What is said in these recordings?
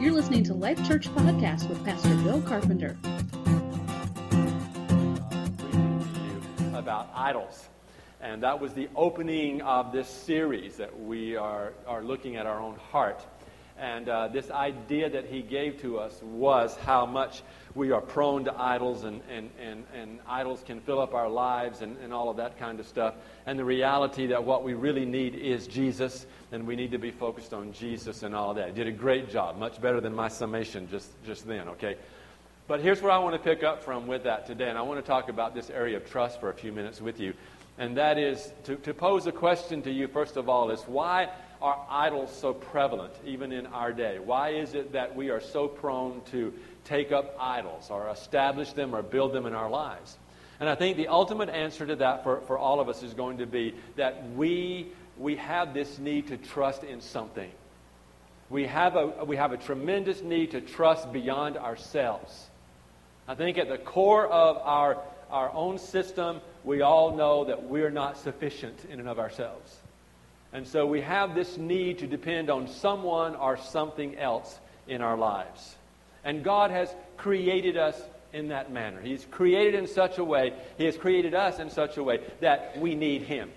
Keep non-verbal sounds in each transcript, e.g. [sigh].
You're listening to Life Church Podcast with Pastor Bill Carpenter. About idols. And that was the opening of this series that we are, are looking at our own heart. And uh, this idea that he gave to us was how much we are prone to idols, and, and, and, and idols can fill up our lives and, and all of that kind of stuff. And the reality that what we really need is Jesus, and we need to be focused on Jesus and all that. He did a great job, much better than my summation just, just then, okay? But here's where I want to pick up from with that today, and I want to talk about this area of trust for a few minutes with you. And that is to, to pose a question to you, first of all, is why are idols so prevalent, even in our day? Why is it that we are so prone to take up idols or establish them or build them in our lives? And I think the ultimate answer to that for, for all of us is going to be that we, we have this need to trust in something. We have, a, we have a tremendous need to trust beyond ourselves. I think at the core of our, our own system, we all know that we're not sufficient in and of ourselves. And so we have this need to depend on someone or something else in our lives. And God has created us in that manner. He's created in such a way, He has created us in such a way that we need Him.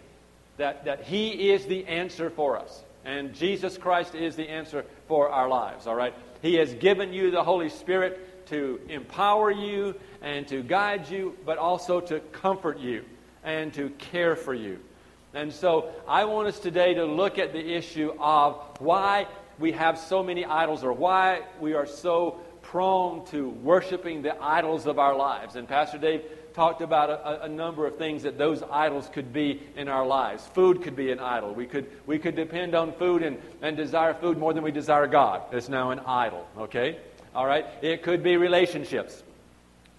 That, that He is the answer for us. And Jesus Christ is the answer for our lives, all right? He has given you the Holy Spirit to empower you and to guide you, but also to comfort you and to care for you. And so I want us today to look at the issue of why we have so many idols or why we are so prone to worshiping the idols of our lives. And Pastor Dave talked about a, a, number of things that those idols could be in our lives. Food could be an idol. We could, we could depend on food and, and desire food more than we desire God. It's now an idol, okay? All right? It could be relationships.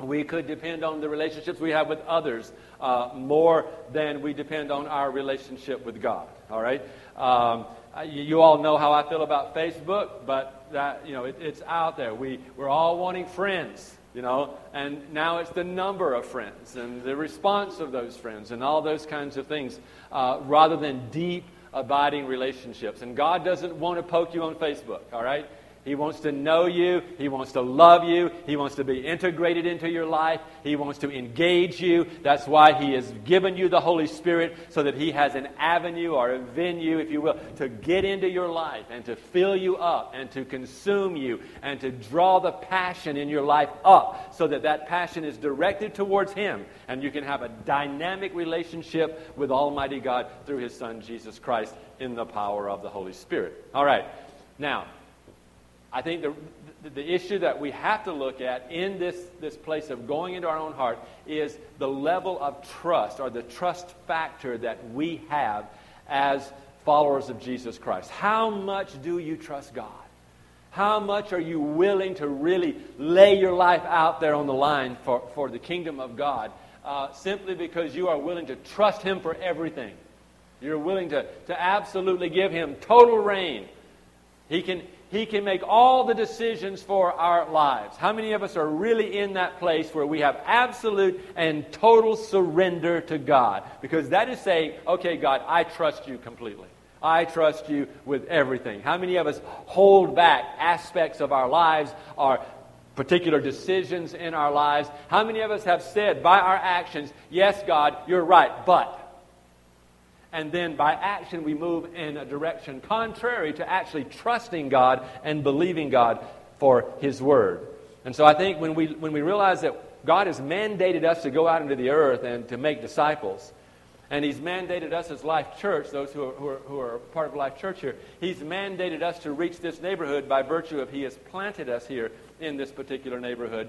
We could depend on the relationships we have with others uh, more than we depend on our relationship with God. All right? Um, you, all know how I feel about Facebook, but that, you know, it, it's out there. We, we're all wanting friends, you know, and now it's the number of friends and the response of those friends and all those kinds of things uh, rather than deep, abiding relationships. And God doesn't want to poke you on Facebook, all right? He wants to know you. He wants to love you. He wants to be integrated into your life. He wants to engage you. That's why He has given you the Holy Spirit so that He has an avenue or a venue, if you will, to get into your life and to fill you up and to consume you and to draw the passion in your life up so that that passion is directed towards Him and you can have a dynamic relationship with Almighty God through His Son, Jesus Christ, in the power of the Holy Spirit. All right. Now, I think the, the issue that we have to look at in this, this place of going into our own heart is the level of trust or the trust factor that we have as followers of Jesus Christ. How much do you trust God? How much are you willing to really lay your life out there on the line for, for the kingdom of God uh, simply because you are willing to trust Him for everything? You're willing to, to absolutely give Him total reign. He can, he can make all the decisions for our lives. How many of us are really in that place where we have absolute and total surrender to God? Because that is saying, okay, God, I trust you completely. I trust you with everything. How many of us hold back aspects of our lives, our particular decisions in our lives? How many of us have said by our actions, yes, God, you're right, but and then by action we move in a direction contrary to actually trusting God and believing God for His Word. And so I think when we, when we realize that God has mandated us to go out into the earth and to make disciples, and He's mandated us as Life Church, those who are, who are, who are part of Life Church here, He's mandated us to reach this neighborhood by virtue of He has planted us here in this particular neighborhood.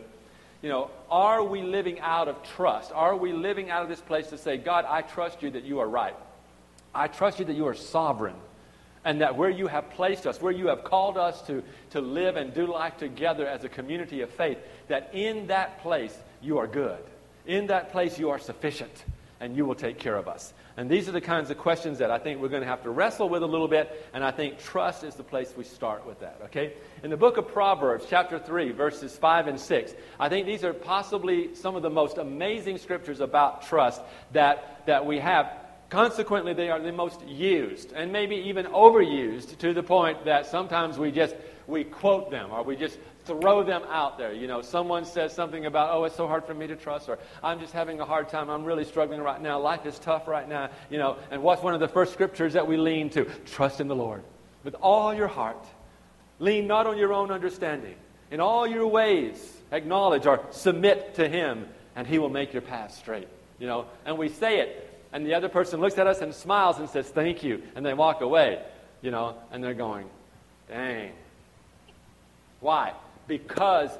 You know, are we living out of trust? Are we living out of this place to say, God, I trust you that you are right? I trust you that you are sovereign and that where you have placed us, where you have called us to, to live and do life together as a community of faith, that in that place you are good. In that place you are sufficient and you will take care of us. And these are the kinds of questions that I think we're going to have to wrestle with a little bit, and I think trust is the place we start with that, okay? In the book of Proverbs, chapter 3, verses 5 and 6, I think these are possibly some of the most amazing scriptures about trust that, that we have consequently, they are the most used and maybe even overused to the point that sometimes we just we quote them or we just throw them out there. You know, someone says something about, oh, it's so hard for me to trust, or I'm just having a hard time. I'm really struggling right now. Life is tough right now. You know, and what's one of the first scriptures that we lean to? Trust in the Lord with all your heart. Lean not on your own understanding. In all your ways, acknowledge or submit to Him, and He will make your path straight. You know, and we say it, and the other person looks at us and smiles and says, Thank you, and they walk away. You know, and they're going, Dang. Why? because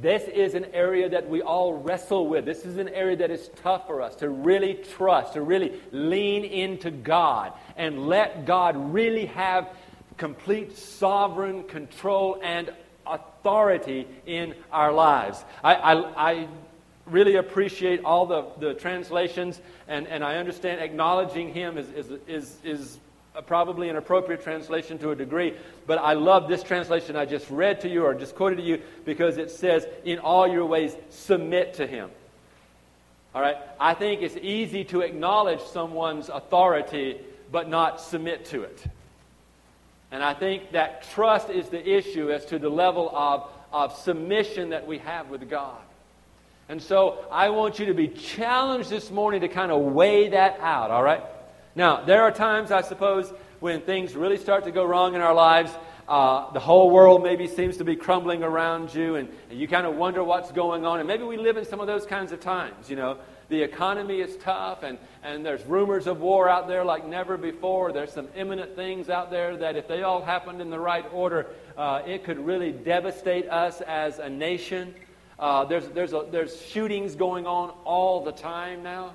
this is an area that we all wrestle with. This is an area that is tough for us to really trust, to really lean into God and let God really have complete sovereign control and authority in our lives. I, I, I really appreciate all the, the translations, and, and I understand acknowledging Him is, is, is, is probably an appropriate translation to a degree, but I love this translation I just read to you or just quoted to you because it says, In all your ways, submit to Him. All right? I think it's easy to acknowledge someone's authority but not submit to it. And I think that trust is the issue as to the level of, of submission that we have with God. And so I want you to be challenged this morning to kind of weigh that out, all right? Now, there are times, I suppose, when things really start to go wrong in our lives. Uh, the whole world maybe seems to be crumbling around you, and, and you kind of wonder what's going on. And maybe we live in some of those kinds of times, you know. The economy is tough, and, and there's rumors of war out there like never before. There's some imminent things out there that, if they all happened in the right order, uh, it could really devastate us as a nation. Uh, there's, there's, a, there's shootings going on all the time now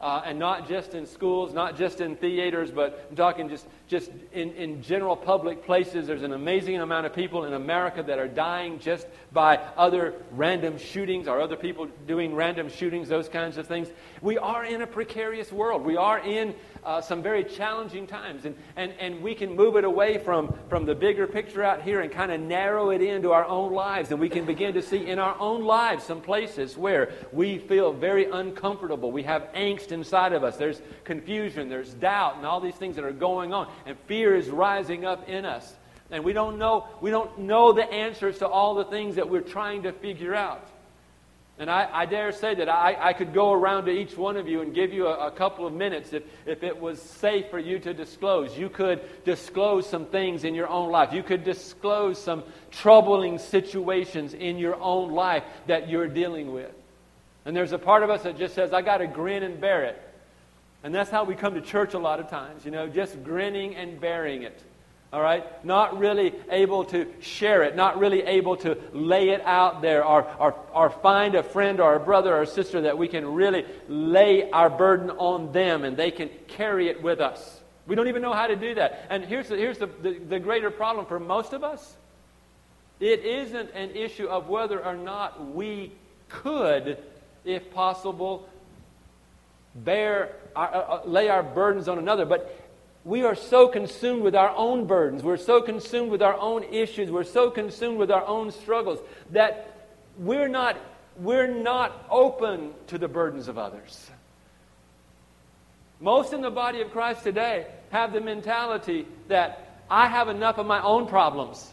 uh, and not just in schools, not just in theaters, but I'm talking just, just in, in general public places. There's an amazing amount of people in America that are dying just by other random shootings or other people doing random shootings, those kinds of things. We are in a precarious world. We are in uh, some very challenging times. And, and, and we can move it away from, from the bigger picture out here and kind of narrow it into our own lives. And we can begin to see in our own lives some places where we feel very uncomfortable. We have angst inside of us. There's confusion, there's doubt, and all these things that are going on. And fear is rising up in us. And we don't know, we don't know the answers to all the things that we're trying to figure out. And I, I, dare say that I, I, could go around to each one of you and give you a, a, couple of minutes if, if it was safe for you to disclose. You could disclose some things in your own life. You could disclose some troubling situations in your own life that you're dealing with. And there's a part of us that just says, I got to grin and bear it. And that's how we come to church a lot of times, you know, just grinning and bearing it all right? Not really able to share it, not really able to lay it out there or, or, or find a friend or a brother or a sister that we can really lay our burden on them and they can carry it with us. We don't even know how to do that. And here's the, here's the, the, the greater problem for most of us it isn't an issue of whether or not we could, if possible, bear our, uh, uh, lay our burdens on another, but we are so consumed with our own burdens, we're so consumed with our own issues, we're so consumed with our own struggles that we're not, we're not open to the burdens of others. Most in the body of Christ today have the mentality that I have enough of my own problems.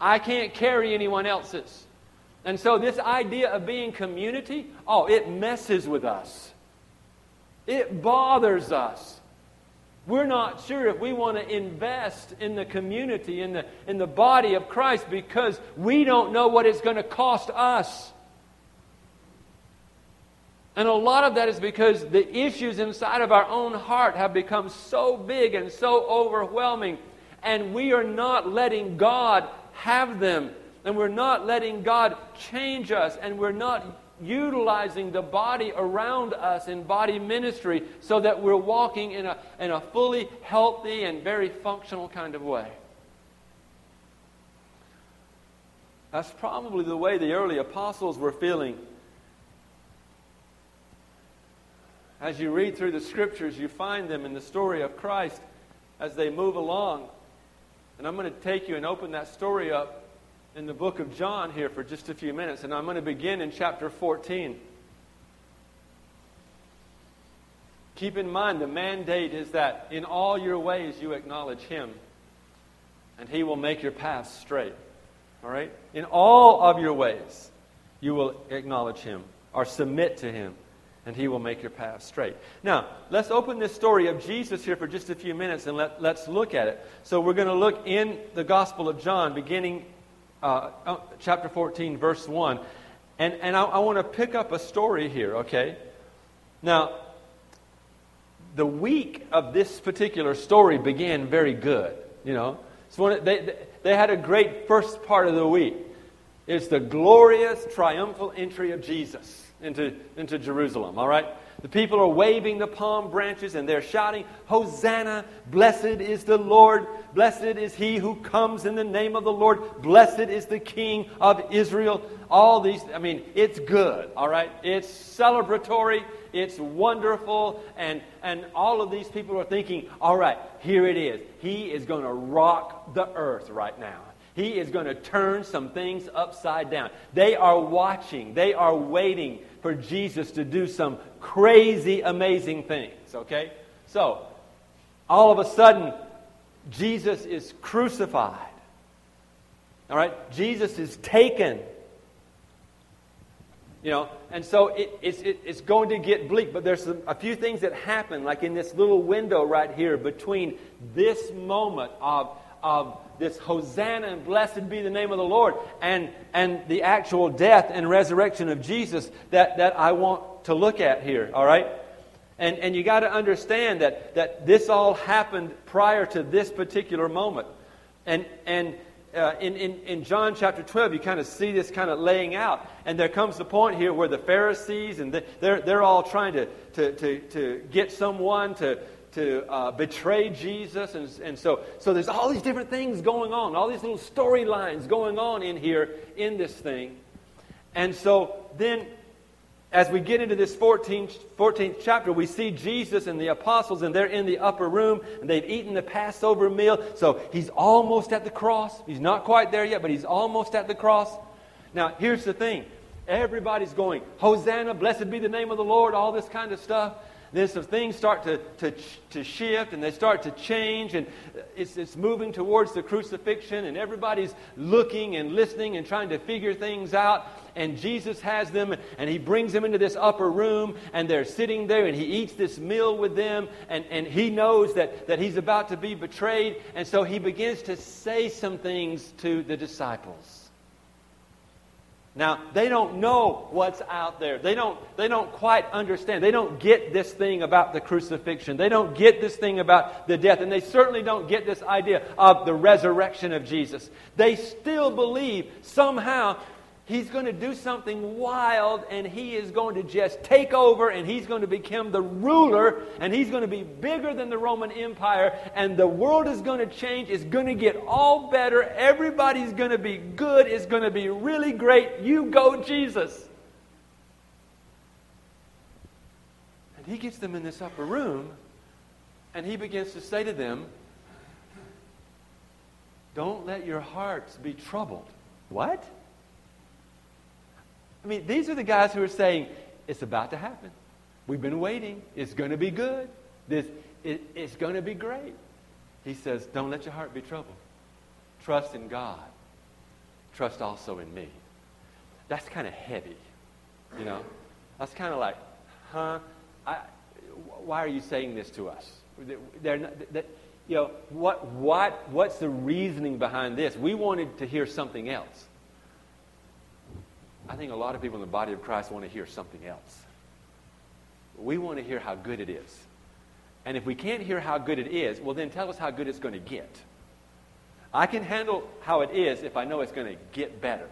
I can't carry anyone else's. And so, this idea of being community, oh, it messes with us. It bothers us. We're not sure if we want to invest in the community, in the, in the body of Christ, because we don't know what it's going to cost us. And a lot of that is because the issues inside of our own heart have become so big and so overwhelming, and we are not letting God have them, and we're not letting God change us, and we're not utilizing the body around us in body ministry so that we're walking in a, in a fully healthy and very functional kind of way. That's probably the way the early apostles were feeling. As you read through the scriptures, you find them in the story of Christ as they move along. And I'm going to take you and open that story up in the book of John here for just a few minutes, and I'm going to begin in chapter 14. Keep in mind the mandate is that in all your ways you acknowledge Him, and He will make your path straight. All right? In all of your ways, you will acknowledge Him or submit to Him, and He will make your path straight. Now, let's open this story of Jesus here for just a few minutes and let, let's look at it. So, we're going to look in the Gospel of John, beginning uh, uh chapter 14, verse 1. And, and I, I want to pick up a story here, okay? Now, the week of this particular story began very good, you know. So they, they had a great first part of the week. It's the glorious triumphal entry of Jesus into, into Jerusalem, all right? The people are waving the palm branches and they're shouting, Hosanna! Blessed is the Lord! Blessed is he who comes in the name of the Lord! Blessed is the King of Israel! All these, I mean, it's good, all right? It's celebratory, it's wonderful, and, and all of these people are thinking, all right, here it is. He is going to rock the earth right now. He is going to turn some things upside down. They are watching, they are waiting for Jesus to do some crazy, amazing things, okay? So, all of a sudden, Jesus is crucified. All right? Jesus is taken. You know, and so it, it's, it, it's going to get bleak, but there's a, a few things that happen, like in this little window right here between this moment of, of this Hosanna and blessed be the name of the Lord and, and the actual death and resurrection of Jesus that, that I want to look at here, all right? And, and you got to understand that, that this all happened prior to this particular moment. And, and uh, in, in, in John chapter 12, you kind of see this kind of laying out. And there comes the point here where the Pharisees, and the, they're, they're all trying to, to, to, to get someone to, to uh, betray Jesus. And, and so, so there's all these different things going on, all these little storylines going on in here in this thing. And so then, as we get into this 14th, 14th chapter, we see Jesus and the apostles, and they're in the upper room, and they've eaten the Passover meal. So he's almost at the cross. He's not quite there yet, but he's almost at the cross. Now, here's the thing everybody's going, Hosanna, blessed be the name of the Lord, all this kind of stuff then some things start to, to, to shift and they start to change, and it's, it's moving towards the crucifixion, and everybody's looking and listening and trying to figure things out. And Jesus has them, and he brings them into this upper room, and they're sitting there, and he eats this meal with them, and, and he knows that, that he's about to be betrayed, and so he begins to say some things to the disciples. Now, they don't know what's out there. They don't, they don't quite understand. They don't get this thing about the crucifixion. They don't get this thing about the death. And they certainly don't get this idea of the resurrection of Jesus. They still believe somehow He's going to do something wild and he is going to just take over and he's going to become the ruler and he's going to be bigger than the Roman Empire and the world is going to change. It's going to get all better. Everybody's going to be good. It's going to be really great. You go, Jesus. And he gets them in this upper room and he begins to say to them, Don't let your hearts be troubled. What? I mean, these are the guys who are saying, it's about to happen. We've been waiting. It's going to be good. This, it, it's going to be great. He says, don't let your heart be troubled. Trust in God. Trust also in me. That's kind of heavy, you know? That's kind of like, huh? I, why are you saying this to us? They're not, they, you know, what, what, what's the reasoning behind this? We wanted to hear something else. I think a lot of people in the body of Christ want to hear something else. We want to hear how good it is. And if we can't hear how good it is, well, then tell us how good it's going to get. I can handle how it is if I know it's going to get better.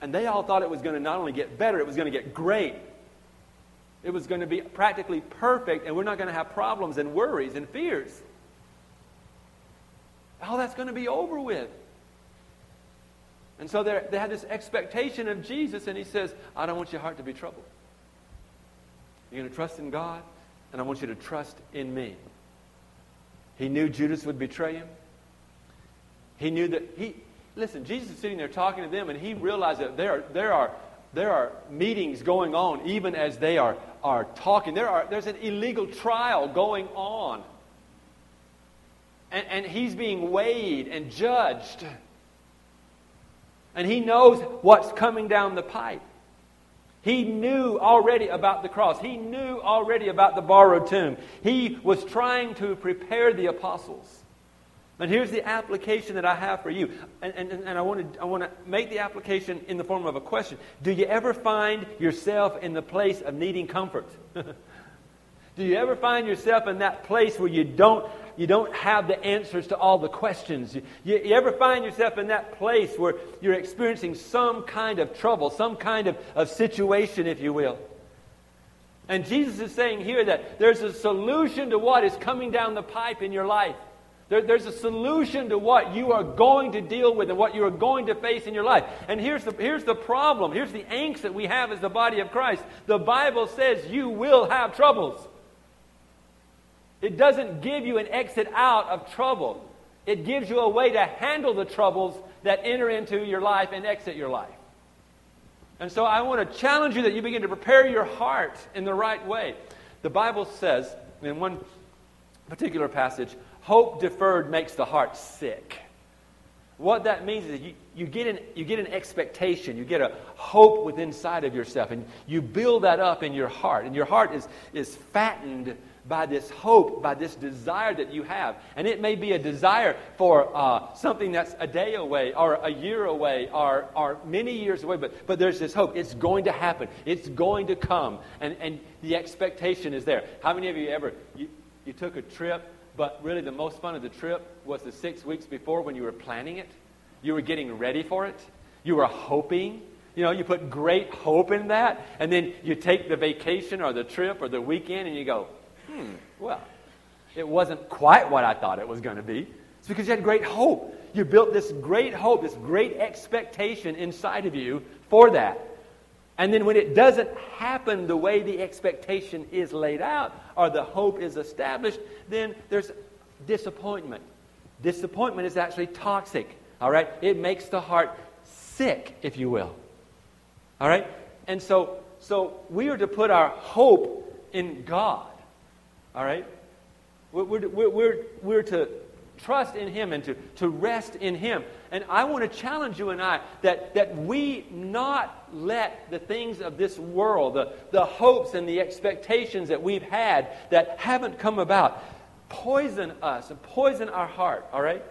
And they all thought it was going to not only get better, it was going to get great. It was going to be practically perfect, and we're not going to have problems and worries and fears. All that's going to be over with. And so they had this expectation of Jesus, and he says, I don't want your heart to be troubled. You're going to trust in God, and I want you to trust in me. He knew Judas would betray him. He knew that he, listen, Jesus is sitting there talking to them, and he realized that there there are there are meetings going on even as they are, are talking. There are, there's an illegal trial going on. And, and he's being weighed and judged. And he knows what's coming down the pipe. He knew already about the cross. He knew already about the borrowed tomb. He was trying to prepare the apostles. And here's the application that I have for you. And, and, and I, want to, I want to make the application in the form of a question. Do you ever find yourself in the place of needing comfort? [laughs] Do you ever find yourself in that place where you don't, you don't have the answers to all the questions? You, you, ever find yourself in that place where you're experiencing some kind of trouble, some kind of, of situation, if you will? And Jesus is saying here that there's a solution to what is coming down the pipe in your life. There, there's a solution to what you are going to deal with and what you are going to face in your life. And here's the, here's the problem. Here's the angst that we have as the body of Christ. The Bible says you will have troubles. It doesn't give you an exit out of trouble. It gives you a way to handle the troubles that enter into your life and exit your life. And so I want to challenge you that you begin to prepare your heart in the right way. The Bible says in one particular passage, Hope deferred makes the heart sick. What that means is you, you, get an, you get an expectation, you get a hope within inside of yourself, and you build that up in your heart. And your heart is, is fattened by this hope, by this desire that you have. And it may be a desire for uh, something that's a day away, or a year away, or, or many years away, but, but there's this hope. It's going to happen, it's going to come. And, and the expectation is there. How many of you ever, you, you took a trip but really, the most fun of the trip was the six weeks before when you were planning it. You were getting ready for it. You were hoping. You know, you put great hope in that. And then you take the vacation or the trip or the weekend and you go, hmm, well, it wasn't quite what I thought it was going to be. It's because you had great hope. You built this great hope, this great expectation inside of you for that. And then when it doesn't happen the way the expectation is laid out or the hope is established, then there's disappointment. Disappointment is actually toxic. All right? It makes the heart sick, if you will. All right? And so so we are to put our hope in God. All right? We're, we're, we're, we're to trust in Him and to, to rest in Him. And I want to challenge you and I that, that we not let the things of this world, the, the hopes and the expectations that we've had that haven't come about, poison us and poison our heart, all right?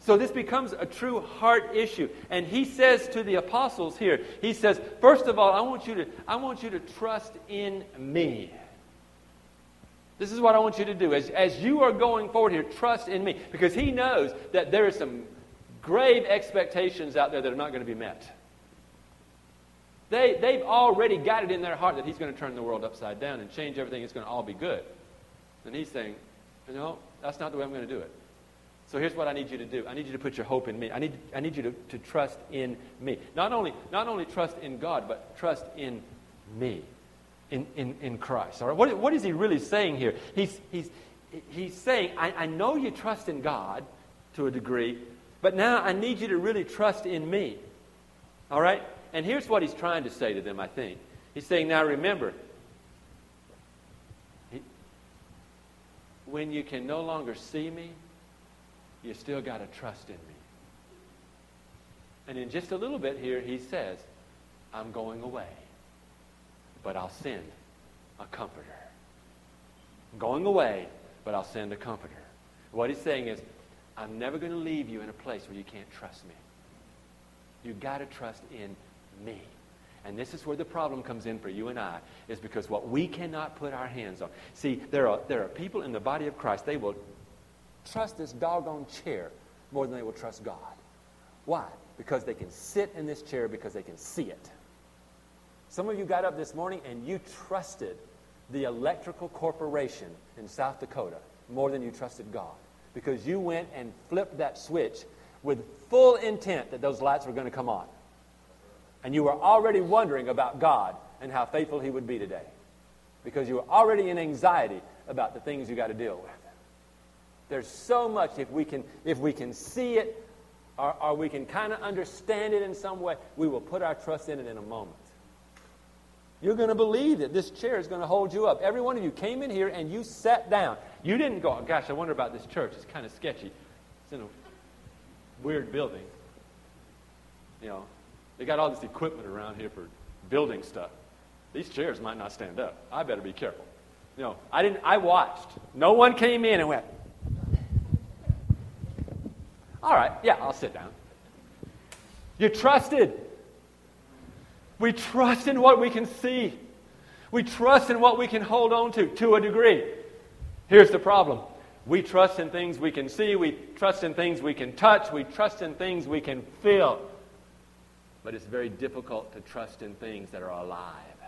So this becomes a true heart issue. And he says to the apostles here, he says, first of all, I want you to, I want you to trust in me. This is what I want you to do. As, as you are going forward here, trust in me. Because he knows that there are some grave expectations out there that are not going to be met. They, they've already got it in their heart that he's going to turn the world upside down and change everything. It's going to all be good. And he's saying, no, that's not the way I'm going to do it. So here's what I need you to do. I need you to put your hope in me. I need, I need you to, to trust in me. Not only, not only trust in God, but trust in me in, in, in Christ. All right? What, what is he really saying here? He's, he's, he's saying, I, I know you trust in God to a degree, but now I need you to really trust in me. All right? And here's what he's trying to say to them, I think. He's saying, now remember, when you can no longer see me, you still got to trust in me. And in just a little bit here, he says, I'm going away but I'll send a comforter. I'm going away, but I'll send a comforter. What he's saying is, I'm never going to leave you in a place where you can't trust me. You've got to trust in me. And this is where the problem comes in for you and I, is because what we cannot put our hands on. See, there are, there are people in the body of Christ, they will trust this doggone chair more than they will trust God. Why? Because they can sit in this chair because they can see it. Some of you got up this morning and you trusted the electrical corporation in South Dakota more than you trusted God because you went and flipped that switch with full intent that those lights were going to come on. And you were already wondering about God and how faithful He would be today because you were already in anxiety about the things you got to deal with. There's so much if we can if we can see it or, or we can kind of understand it in some way, we will put our trust in it in a moment. You're going to believe that this chair is going to hold you up. Every one of you came in here and you sat down. You didn't go, oh, gosh, I wonder about this church. It's kind of sketchy. It's in a weird building. You know, they got all this equipment around here for building stuff. These chairs might not stand up. I better be careful. You know, I didn't I watched. No one came in and went, All right, yeah, I'll sit down. You trusted. We trust in what we can see. We trust in what we can hold on to to a degree. Here's the problem. We trust in things we can see, we trust in things we can touch, we trust in things we can feel. But it's very difficult to trust in things that are alive.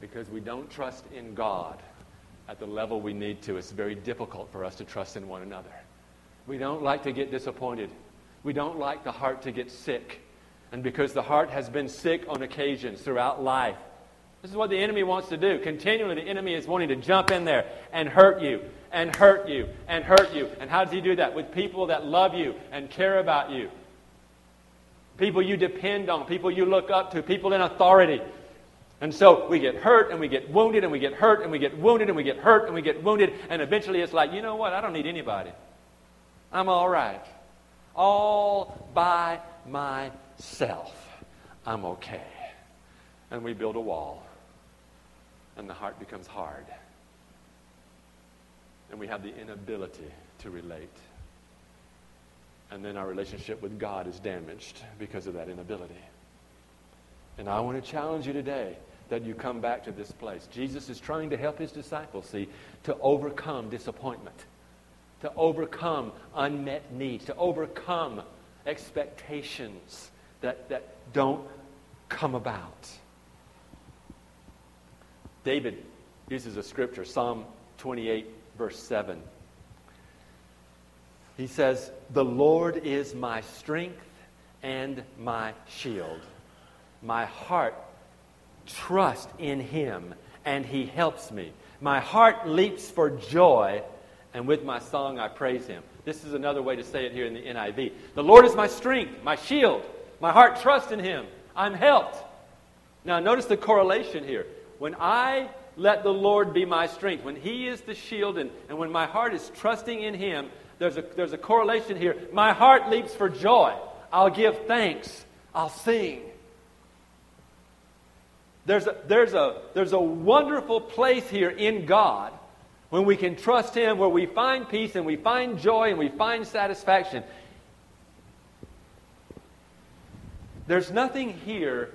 Because we don't trust in God at the level we need to. It's very difficult for us to trust in one another. We don't like to get disappointed. We don't like the heart to get sick. And because the heart has been sick on occasions throughout life, this is what the enemy wants to do. Continually, the enemy is wanting to jump in there and hurt you, and hurt you, and hurt you. And how does he do that? With people that love you and care about you people you depend on, people you look up to, people in authority. And so we get hurt and we get wounded and we get hurt and we get wounded and we get hurt and we get wounded. And eventually it's like, you know what? I don't need anybody. I'm all right. All by myself. I'm okay. And we build a wall. And the heart becomes hard. And we have the inability to relate. And then our relationship with God is damaged because of that inability. And I want to challenge you today that you come back to this place. Jesus is trying to help his disciples, see, to overcome disappointment, to overcome unmet needs, to overcome expectations that, that don't come about. David uses a scripture, Psalm 28, verse 7. He says, The Lord is my strength and my shield. My heart trusts in him, and he helps me. My heart leaps for joy, and with my song I praise him. This is another way to say it here in the NIV. The Lord is my strength, my shield. My heart trusts in him. I'm helped. Now, notice the correlation here. When I let the Lord be my strength, when He is the shield, and, and when my heart is trusting in Him, there's a, there's a correlation here. My heart leaps for joy. I'll give thanks. I'll sing. There's a, there's, a, there's a wonderful place here in God when we can trust Him, where we find peace and we find joy and we find satisfaction. There's nothing here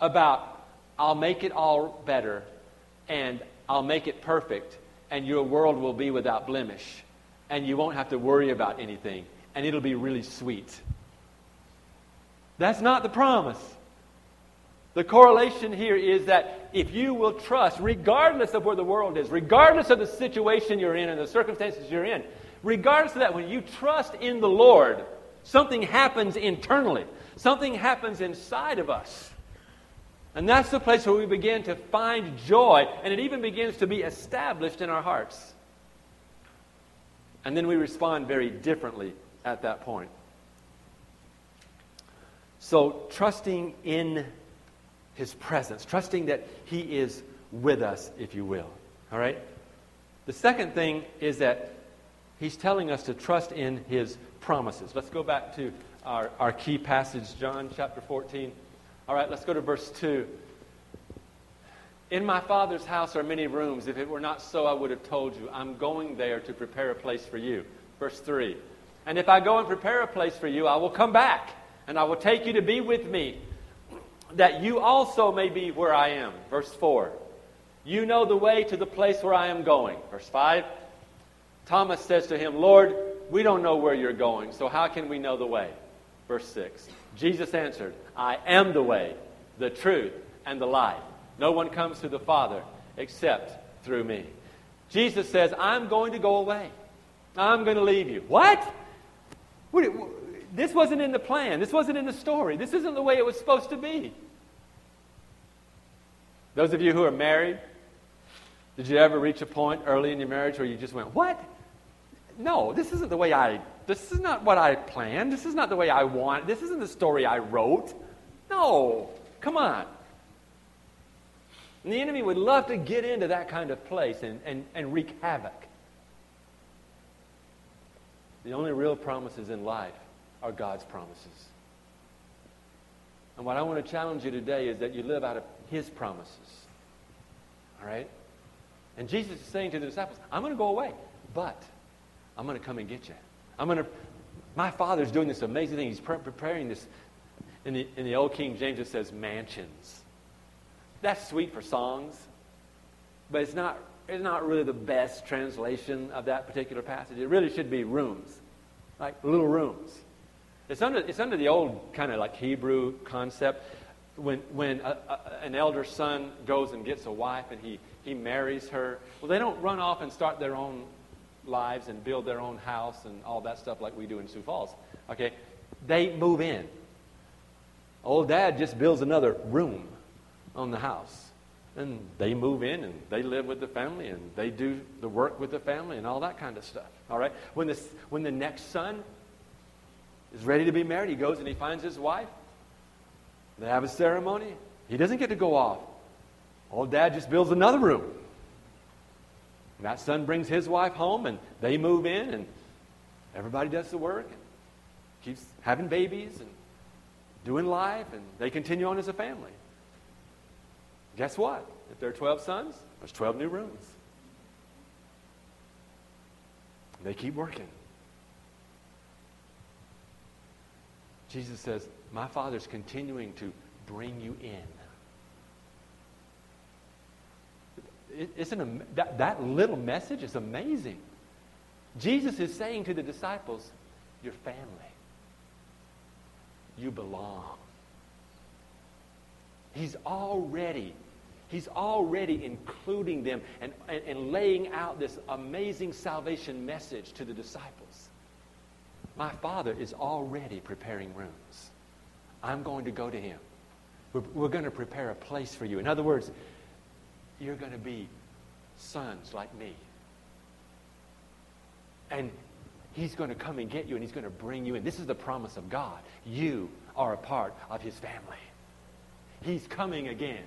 about I'll make it all better and I'll make it perfect and your world will be without blemish and you won't have to worry about anything, and it'll be really sweet. That's not the promise. The correlation here is if you will trust, regardless of where the world is, regardless of the situation you're in and the circumstances you're in, regardless of that, when you trust in the Lord, something happens internally, something happens inside of us. And that's the place where we begin to find joy, and it even begins to be established in our hearts. And then we respond very differently at that point. So, trusting in His presence, trusting that He is with us, if you will. All right? The second thing is that He's telling us to trust in His promises. Let's go back to our, our key passage, John chapter 14. All right, let's go to verse 2. In my Father's house are many rooms. If it were not so, I would have told you. I'm going there to prepare a place for you. Verse 3. And if I go and prepare a place for you, I will come back, and I will take you to be with me, that you also may be where I am. Verse 4. You know the way to the place where I am going. Verse 5. Thomas says to him, Lord, we don't know where you're going, so how can we know the way? Verse 6. Jesus answered, I am the way, the truth, and the life. No one comes to the Father except through me. Jesus says, I'm going to go away. I'm going to leave you. What? This wasn't in the plan. This wasn't in the story. This isn't the way it was supposed to be. Those of you who are married, did you ever reach a point early in your marriage where you just went, What? no, this isn't the way I, this is not what I planned. This is not the way I want. This isn't the story I wrote. No, come on. And the enemy would love to get into that kind of place and, and, and wreak havoc. The only real promises in life are God's promises. And what I want to challenge you today is that you live out of His promises. All right? And Jesus is saying to the disciples, I'm going to go away, but I'm going to come and get you. I'm going to, my Father's doing this amazing thing. He's pre- preparing this. In the, in the old King James, it says mansions. That's sweet for songs, but it's not, it's not really the best translation of that particular passage. It really should be rooms, like little rooms. It's under, it's under the old kind of like Hebrew concept. When, when a, a, an elder son goes and gets a wife and he, he marries her, well, they don't run off and start their own lives and build their own house and all that stuff like we do in Sioux Falls. Okay? They move in. Old dad just builds another room on the house. And they move in and they live with the family and they do the work with the family and all that kind of stuff. All right? When, this, when the next son is ready to be married, he goes and he finds his wife. They have a ceremony. He doesn't get to go off. Old dad just builds another room. And that son brings his wife home and they move in and everybody does the work and keeps having babies and doing life and they continue on as a family. Guess what? If there are 12 sons, there's 12 new rooms. They keep working. Jesus says, My Father's continuing to bring you in. Isn't that, that little message is amazing. Jesus is saying to the disciples, Your family, you belong. He's already He's already including them and, and, and, laying out this amazing salvation message to the disciples. My Father is already preparing rooms. I'm going to go to Him. We're, we're going to prepare a place for you. In other words, you're going to be sons like me. And He's going to come and get you and He's going to bring you in. This is the promise of God. You are a part of His family. He's coming again.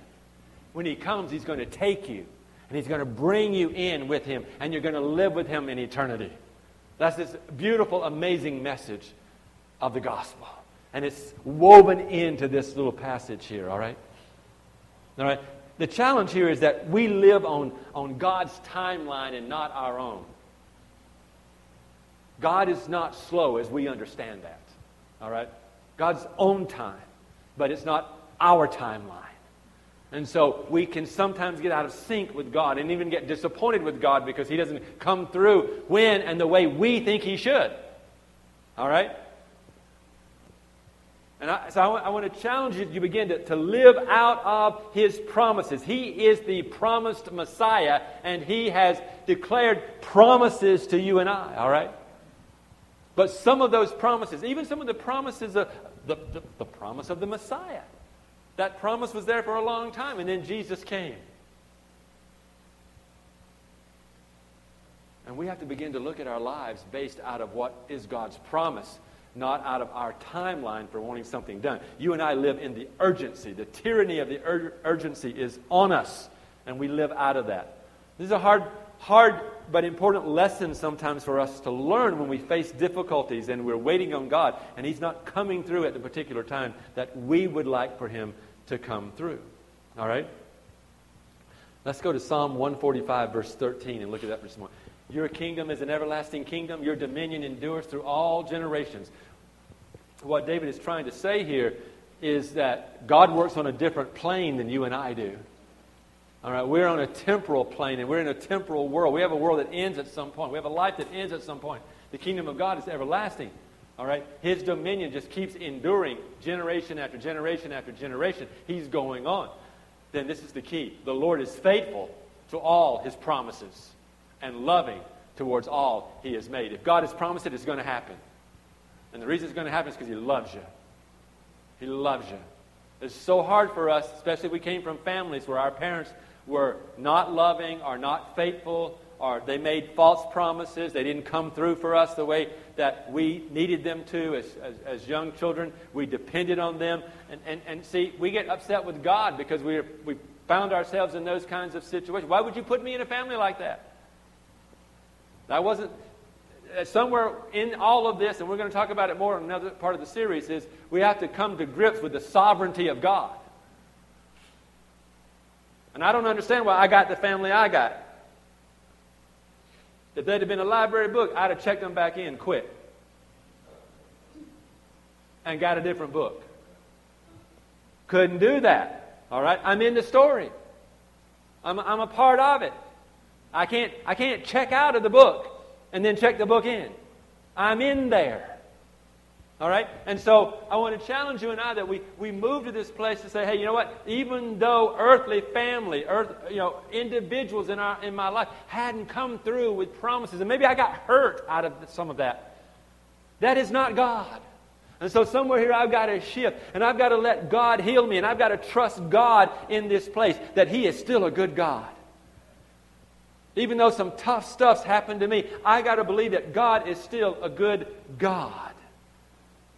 When he comes, he's going to take you and he's going to bring you in with him and you're going to live with him in eternity. That's this beautiful, amazing message of the gospel. And it's woven into this little passage here, all right? All right? The challenge here is that we live on, on God's timeline and not our own. God is not slow as we understand that. All right? God's own time, but it's not our timeline. And so we can sometimes get out of sync with God and even get disappointed with God because He doesn't come through when and the way we think He should. All right? And I, so I want, want, to challenge you to begin to, to live out of His promises. He is the promised Messiah, and He has declared promises to you and I, all right? But some of those promises, even some of the promises of the, the, the promise of the Messiah, that promise was there for a long time, and then Jesus came. And we have to begin to look at our lives based out of what is God's promise, not out of our timeline for wanting something done. You and I live in the urgency. The tyranny of the ur- urgency is on us, and we live out of that. This is a hard, hard but important lesson sometimes for us to learn when we face difficulties and we're waiting on God and He's not coming through at the particular time that we would like for Him to come through. All right? Let's go to Psalm 145, verse 13, and look at that for a moment. Your kingdom is an everlasting kingdom. Your dominion endures through all generations. What David is trying to say here is that God works on a different plane than you and I do. All right, we're on a temporal plane and we're in a temporal world. We have a world that ends at some point. We have a life that ends at some point. The kingdom of God is everlasting. All right? His dominion just keeps enduring generation after generation after generation. He's going on. Then this is the key. The Lord is faithful to all his promises and loving towards all he has made. If God has promised it, it's going to happen. And the reason it's going to happen is because he loves you. He loves you. It's so hard for us, especially if we came from families where our parents were not loving or not faithful or they made false promises. They didn't come through for us the way that we needed them to as, as, as young children. We depended on them. And, and, and see, we get upset with God because we, we found ourselves in those kinds of situations. Why would you put me in a family like that? I wasn't. Uh, somewhere in all of this, and we're going to talk about it more in another part of the series, is we have to come to grips with the sovereignty of God. And I don't understand why I got the family I got. If they'd have been a library book, I'd have checked them back in quick and got a different book. Couldn't do that. All right? I'm in the story. I'm, I'm a part of it. I can't, I can't check out of the book and then check the book in. I'm in there. All right? And so I want to challenge you and I that we, we move to this place to say, hey, you know what? Even though earthly family, earth, you know, individuals in, our, in my life hadn't come through with promises, and maybe I got hurt out of some of that, that is not God. And so somewhere here I've got to shift, and I've got to let God heal me, and I've got to trust God in this place that He is still a good God. Even though some tough stuff's happened to me, I got to believe that God is still a good God.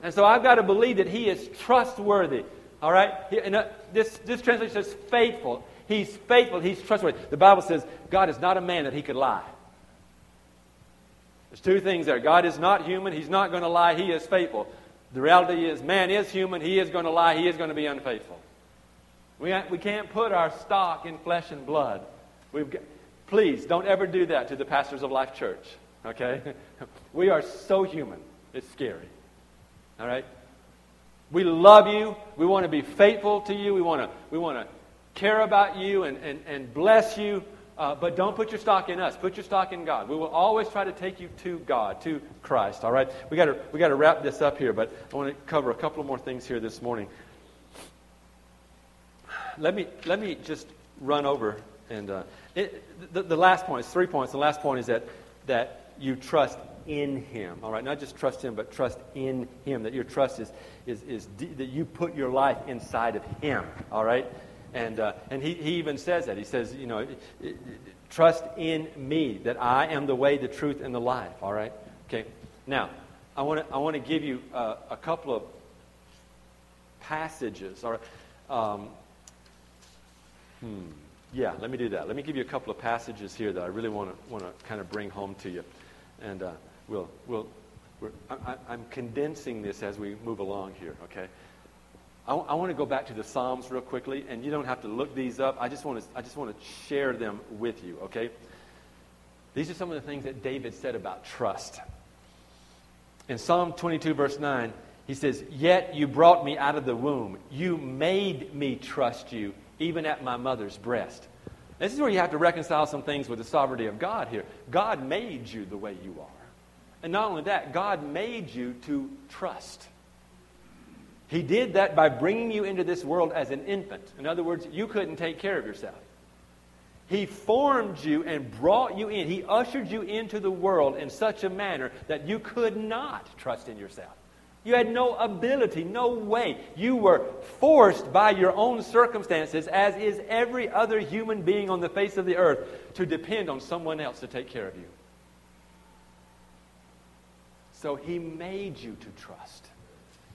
And so I've got to believe that He is trustworthy. All right? And uh, this, this translation says faithful. He's faithful. He's trustworthy. The Bible says God is not a man that He could lie. There's two things there. God is not human. He's not going to lie. He is faithful. The reality is, man is human. He is going to lie. He is going to be unfaithful. We, we can't put our stock in flesh and blood. We've got, please don't ever do that to the pastors of Life Church. Okay? [laughs] we are so human. It's scary. All right? We love you. We want to be faithful to you. We want to, we want to care about you and, and, and bless you. Uh, but don't put your stock in us. Put your stock in God. We will always try to take you to God, to Christ. All right? We got we got to wrap this up here, but I want to cover a couple more things here this morning. Let me, let me just run over and uh, it, the, the last point is three points. The last point is that, that you trust in Him. All right, not just trust Him, but trust in Him. That your trust is, is, is that you put your life inside of Him. All right, and uh, and he, he even says that. He says, you know, trust in me that I am the way, the truth, and the life. All right. Okay. Now, I want to I want to give you uh, a couple of passages. All right. Um, hmm. Yeah, let me do that. Let me give you a couple of passages here that I really want to want to kind of bring home to you, and uh, we'll we'll. I, am condensing this as we move along here. Okay. I, I want to go back to the Psalms real quickly, and you don't have to look these up. I just want to I just want to share them with you. Okay. These are some of the things that David said about trust. In Psalm 22, verse 9, he says, Yet you brought me out of the womb. You made me trust you even at my mother's breast. This is where you have to reconcile some things with the sovereignty of God here. God made you the way you are. And not only that, God made you to trust. He did that by bringing you into this world as an infant. In other words, you couldn't take care of yourself. He formed you and brought you in. He ushered you into the world in such a manner that you could not trust in yourself. You had no ability, no way. You were forced by your own circumstances, as is every other human being on the face of the earth, to depend on someone else to take care of you. So he made you to trust.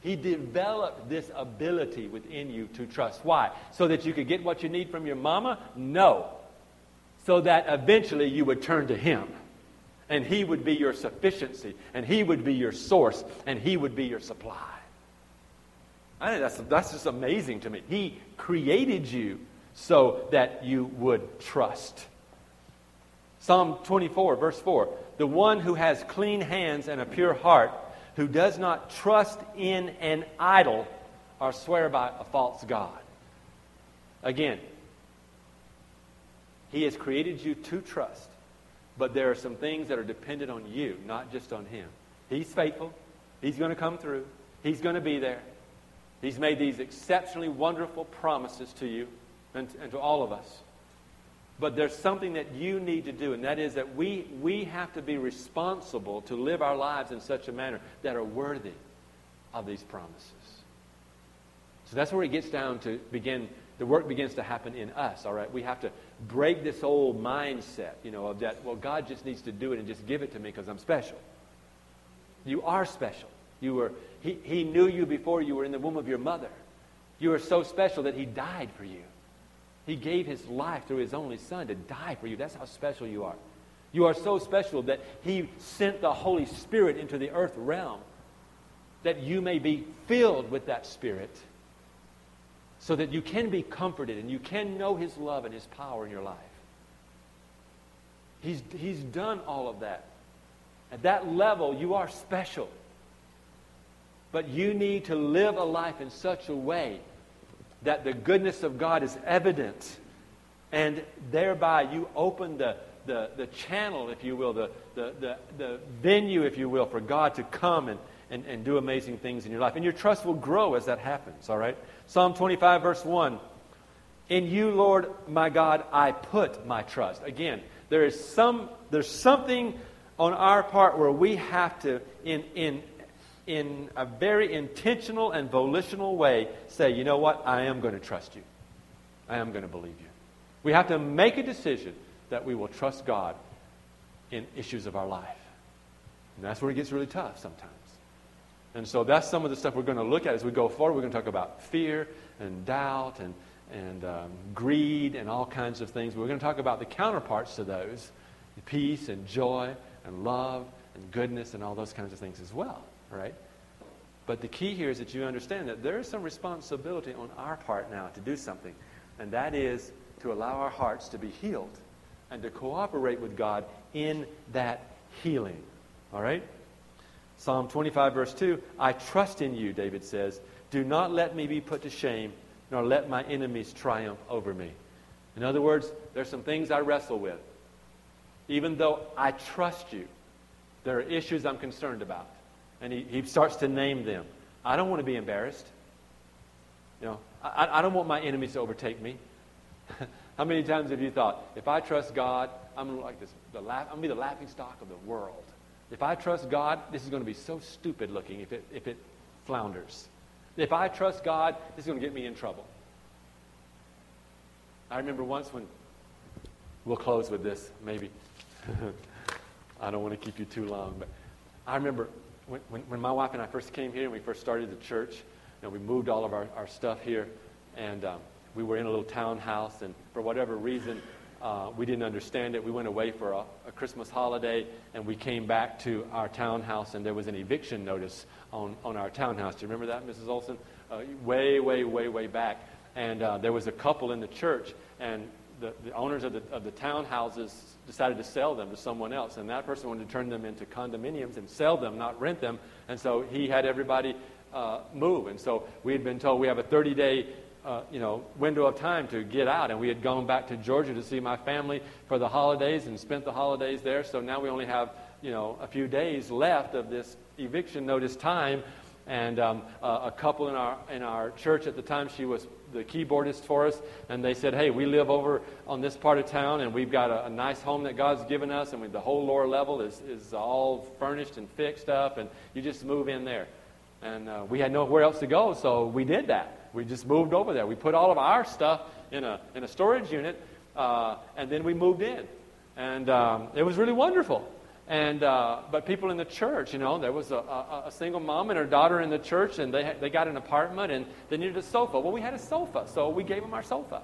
He developed this ability within you to trust. Why? So that you could get what you need from your mama? No. So that eventually you would turn to him and He would be your sufficiency, and He would be your source, and He would be your supply. I think that's, that's just amazing to me. He created you so that you would trust. Psalm 24, verse 4 The one who has clean hands and a pure heart, who does not trust in an idol or swear by a false God. Again, He has created you to trust. But there are some things that are dependent on you, not just on Him. He's faithful. He's going to come through. He's going to be there. He's made these exceptionally wonderful promises to you and, to all of us. But there's something that you need to do, and that is that we, we have to be responsible to live our lives in such a manner that are worthy of these promises. So that's where it gets down to begin the work begins to happen in us, all right? We have to break this old mindset, you know, of that, well, God just needs to do it and just give it to me because I'm special. You are special. You were, he, he knew you before you were in the womb of your mother. You are so special that He died for you. He gave His life through His only Son to die for you. That's how special you are. You are so special that He sent the Holy Spirit into the earth realm that you may be filled with that Spirit so that you can be comforted and you can know His love and His power in your life. He's, he's done all of that. At that level, you are special. But you need to live a life in such a way that the goodness of God is evident. And thereby you open the, the, the channel, if you will, the, the, the, the venue, if you will, for God to come and, and, and do amazing things in your life. And your trust will grow as that happens, all right? Psalm 25, verse 1. In you, Lord my God, I put my trust. Again, there is some, there's something on our part where we have to, in, in in a very intentional and volitional way, say, you know what? I am going to trust you. I am going to believe you. We have to make a decision that we will trust God in issues of our life. And that's where it gets really tough sometimes. And so that's some of the stuff we're going to look at as we go forward. We're going to talk about fear and doubt and, and um, greed and all kinds of things. We're going to talk about the counterparts to those peace and joy and love and goodness and all those kinds of things as well right? But the key here is that you understand that there is some responsibility on our part now to do something, and that is to allow our hearts to be healed and to cooperate with God in that healing. All right? Psalm 25, verse 2 I trust in you, David says. Do not let me be put to shame, nor let my enemies triumph over me. In other words, there's some things I wrestle with. Even though I trust you, there are issues I'm concerned about. And he, he starts to name them. I don't want to be embarrassed. You know, I, I don't want my enemies to overtake me. [laughs] How many times have you thought, if I trust God, I'm like this, laugh, I'm to be the laughing stock of the world. If I trust God, this is going to be so stupid looking if it, if it flounders. If I trust God, this is going to get me in trouble. I remember once when, we'll close with this, maybe. [laughs] I don't want to keep you too long, but I remember when, when, when, my wife and I first came here and we first started the church, you know, we moved all of our, our stuff here, and um, we were in a little townhouse, and for whatever reason, uh, we didn't understand it. We went away for a, a, Christmas holiday, and we came back to our townhouse, and there was an eviction notice on, on our townhouse. Do you remember that, Mrs. Olson? Uh, way, way, way, way back. And uh, there was a couple in the church, and the, the owners of the, of the townhouses decided to sell them to someone else. And that person wanted to turn them into condominiums and sell them, not rent them. And so he had everybody uh, move. And so we had been told we have a 30 day uh, you know, window of time to get out. And we had gone back to Georgia to see my family for the holidays and spent the holidays there. So now we only have, you know, a few days left of this eviction notice time. And um, uh, a couple in our, in our church at the time, she was the keyboardist for us, and they said, "Hey, we live over on this part of town, and we've got a, a nice home that God's given us, and we, the whole lower level is is all furnished and fixed up, and you just move in there." And uh, we had nowhere else to go, so we did that. We just moved over there. We put all of our stuff in a in a storage unit, uh, and then we moved in, and um, it was really wonderful. And uh, but people in the church, you know, there was a, a, a, single mom and her daughter in the church, and they they got an apartment and they needed a sofa. Well, we had a sofa, so we gave them our sofa.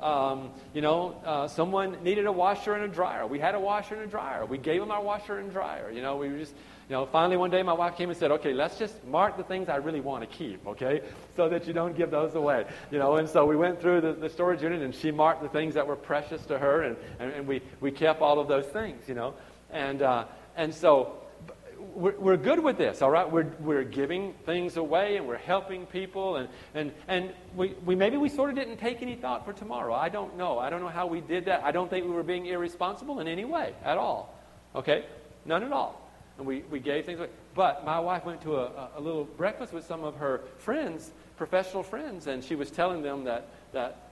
Um, you know, uh, someone needed a washer and a dryer. We had a washer and a dryer. We gave them our washer and dryer. You know, we just, you know, finally one day my wife came and said, okay, let's just mark the things I really want to keep, okay, so that you don't give those away. You know, and so we went through the, the storage unit and she marked the things that were precious to her, and, and, and we, we kept all of those things, you know. And, uh, and so we're, we're good with this, all right? We're, we're giving things away and we're helping people. And, and, and we, we, maybe we sort of didn't take any thought for tomorrow. I don't know. I don't know how we did that. I don't think we were being irresponsible in any way at all. Okay? None at all. And we, we gave things away. But my wife went to a, a little breakfast with some of her friends, professional friends, and she was telling them that, that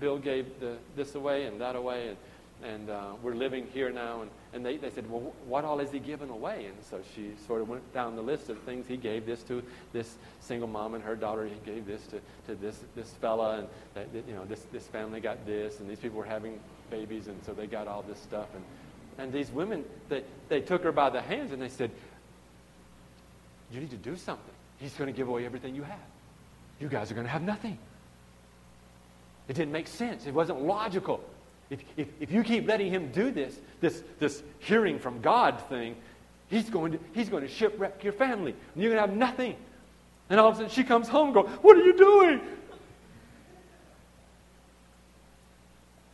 Bill gave the, this away and that away. And, and uh, we're living here now. And, and they, they said, well, what all has he given away? And so she sort of went down the list of things. He gave this to this single mom and her daughter. He gave this to, to this, this fella. And, that, you know, this, this family got this. And these people were having babies. And so they got all this stuff. And, and these women, they, they took her by the hands and they said, you need to do something. He's going to give away everything you have. You guys are going to have nothing. It didn't make sense. It wasn't logical. If, if, if you keep letting him do this, this, this hearing from God thing, he's going, to, he's going to shipwreck your family. And you're going to have nothing. And all of a sudden she comes home and goes, What are you doing?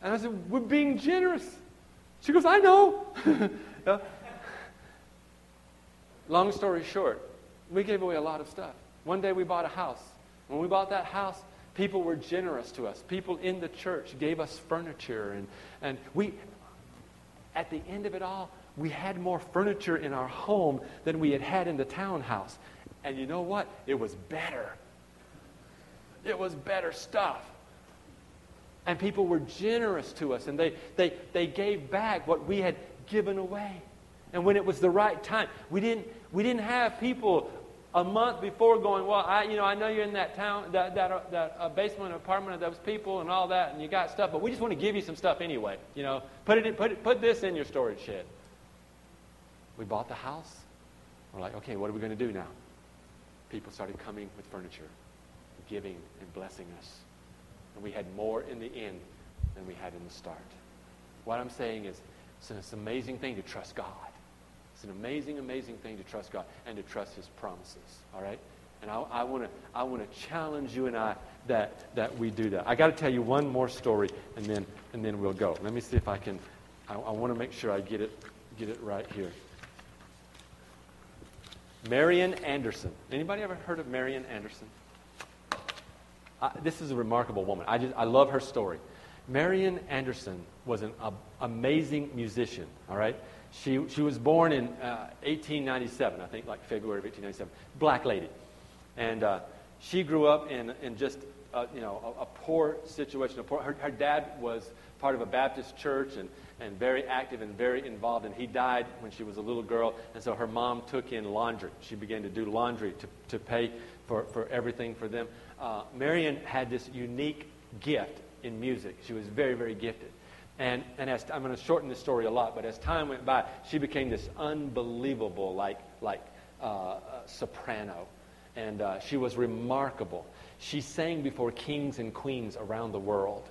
And I said, We're being generous. She goes, I know. [laughs] Long story short, we gave away a lot of stuff. One day we bought a house. When we bought that house, People were generous to us. People in the church gave us furniture. And, and we, at the end of it all, we had more furniture in our home than we had had in the townhouse. And you know what? It was better. It was better stuff. And people were generous to us, and they, they, they gave back what we had given away. And when it was the right time, we didn't, we didn't have people a month before going, well, I, you know, I know you're in that town, that, that, uh, that uh, basement apartment of those people and all that, and you got stuff, but we just want to give you some stuff anyway. You know, put it, in, put it, put this in your storage shed. We bought the house. We're like, okay, what are we going to do now? People started coming with furniture, giving and blessing us, and we had more in the end than we had in the start. What I'm saying is, it's an, it's an amazing thing to trust God an amazing, amazing thing to trust God and to trust His promises. All right? And I want to I want to challenge you and I that that we do that. I got to tell you one more story, and then and then we'll go. Let me see if I can. I, I want to make sure I get it get it right here. Marian Anderson. Anybody ever heard of Marian Anderson? Uh, this is a remarkable woman. I just I love her story. Marian Anderson was an uh, amazing musician. All right. She, she was born in uh, 1897, I think, like February of 1897. Black lady. And uh, she grew up in, in just, uh, you know, a, a, poor situation. A poor, her, her dad was part of a Baptist church and, and very active and very involved. And he died when she was a little girl. And so her mom took in laundry. She began to do laundry to, to pay for, for everything for them. Uh, Marian had this unique gift in music. She was very, very gifted. And, and as, I'm going to shorten this story a lot, but as time went by, she became this unbelievable, like, like uh, uh, soprano. And uh, she was remarkable. She sang before kings and queens around the world.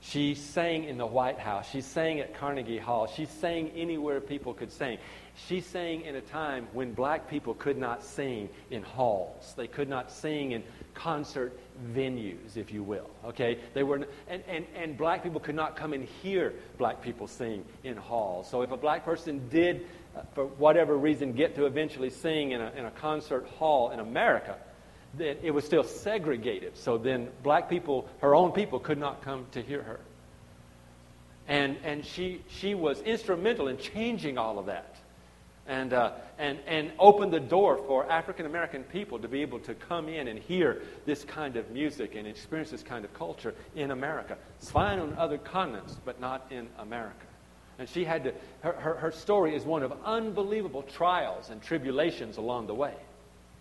She sang in the White House. She sang at Carnegie Hall. She sang anywhere people could sing. She sang in a time when black people could not sing in halls. They could not sing in concert venues, if you will. Okay? They were, and, and, and black people could not come and hear black people sing in halls. So if a black person did, uh, for whatever reason, get to eventually sing in a, in a concert hall in America, that it was still segregated. So then black people, her own people, could not come to hear her. And, and she, she was instrumental in changing all of that and, uh, and, and opened the door for African American people to be able to come in and hear this kind of music and experience this kind of culture in America. It's fine on other continents, but not in America. And she had to, her, her, her story is one of unbelievable trials and tribulations along the way.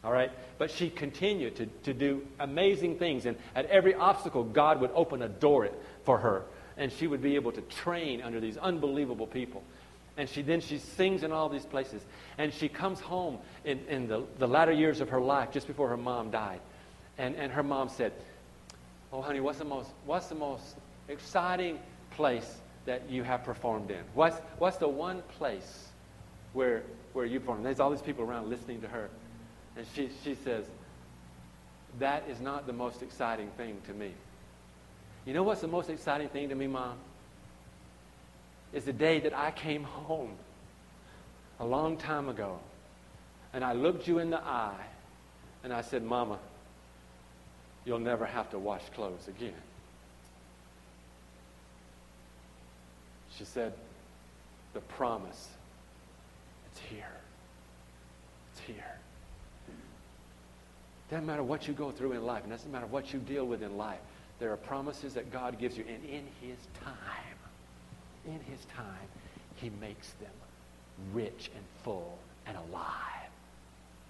All right? But she continued to, to do amazing things. And at every obstacle, God would open a door for her. And she would be able to train under these unbelievable people. And she then she sings in all these places. And she comes home in, in the, the latter years of her life, just before her mom died. And, and her mom said, Oh, honey, what's the most, what's the most exciting place that you have performed in? What's, what's the one place where, where you performed? There's all these people around listening to her. And she, she says, That is not the most exciting thing to me. You know what's the most exciting thing to me, Mom? Is the day that I came home a long time ago and I looked you in the eye and I said, Mama, you'll never have to wash clothes again. She said, The promise, it's here. It's here. Doesn't matter what you go through in life, and doesn't matter what you deal with in life. There are promises that God gives you, and in His time, in his time, he makes them rich and full and alive.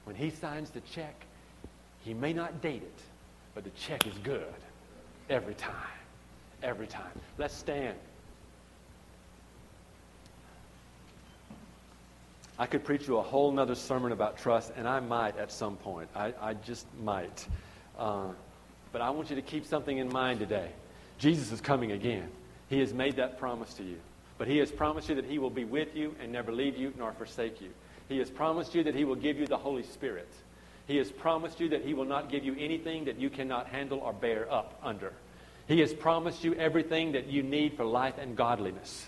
When he signs the check, he may not date it, but the check is good every time. Every time. Let's stand. I could preach you a whole nother sermon about trust, and I might at some point. I, I just might. Uh, but I want you to keep something in mind today. Jesus is coming again. He has made that promise to you. But he has promised you that he will be with you and never leave you nor forsake you. He has promised you that he will give you the Holy Spirit. He has promised you that he will not give you anything that you cannot handle or bear up under. He has promised you everything that you need for life and godliness.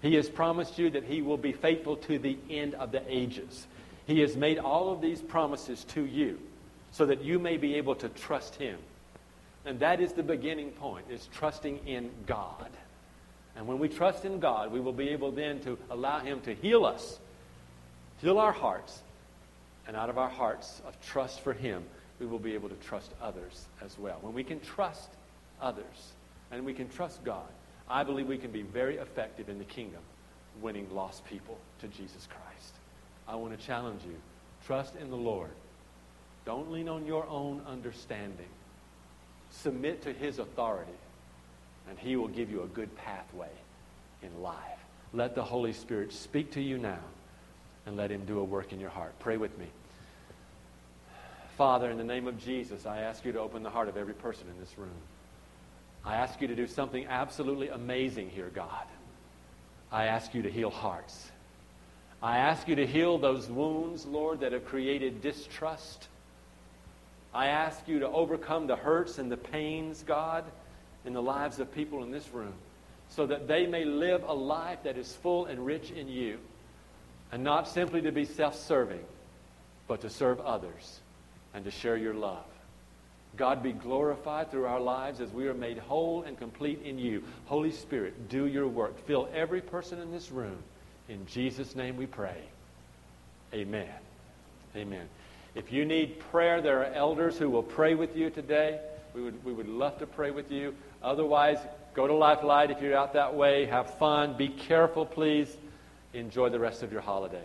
He has promised you that he will be faithful to the end of the ages. He has made all of these promises to you so that you may be able to trust him and that is the beginning point, is trusting in God. And when we trust in God, we will be able then to allow Him to heal us, heal our hearts. And out of our hearts of trust for Him, we will be able to trust others as well. When we can trust others and we can trust God, I believe we can be very effective in the kingdom, winning lost people to Jesus Christ. I want to challenge you trust in the Lord. Don't lean on your own understanding. Submit to his authority, and he will give you a good pathway in life. Let the Holy Spirit speak to you now, and let him do a work in your heart. Pray with me. Father, in the name of Jesus, I ask you to open the heart of every person in this room. I ask you to do something absolutely amazing here, God. I ask you to heal hearts. I ask you to heal those wounds, Lord, that have created distrust I ask you to overcome the hurts and the pains, God, in the lives of people in this room so that they may live a life that is full and rich in you and not simply to be self serving, but to serve others and to share your love. God be glorified through our lives as we are made whole and complete in you. Holy Spirit, do your work. Fill every person in this room. In Jesus' name we pray. Amen. Amen. If you need prayer, there are elders who will pray with you today. We would, we would love to pray with you. Otherwise, go to Life Light if you're out that way. Have fun. Be careful, please. Enjoy the rest of your holiday.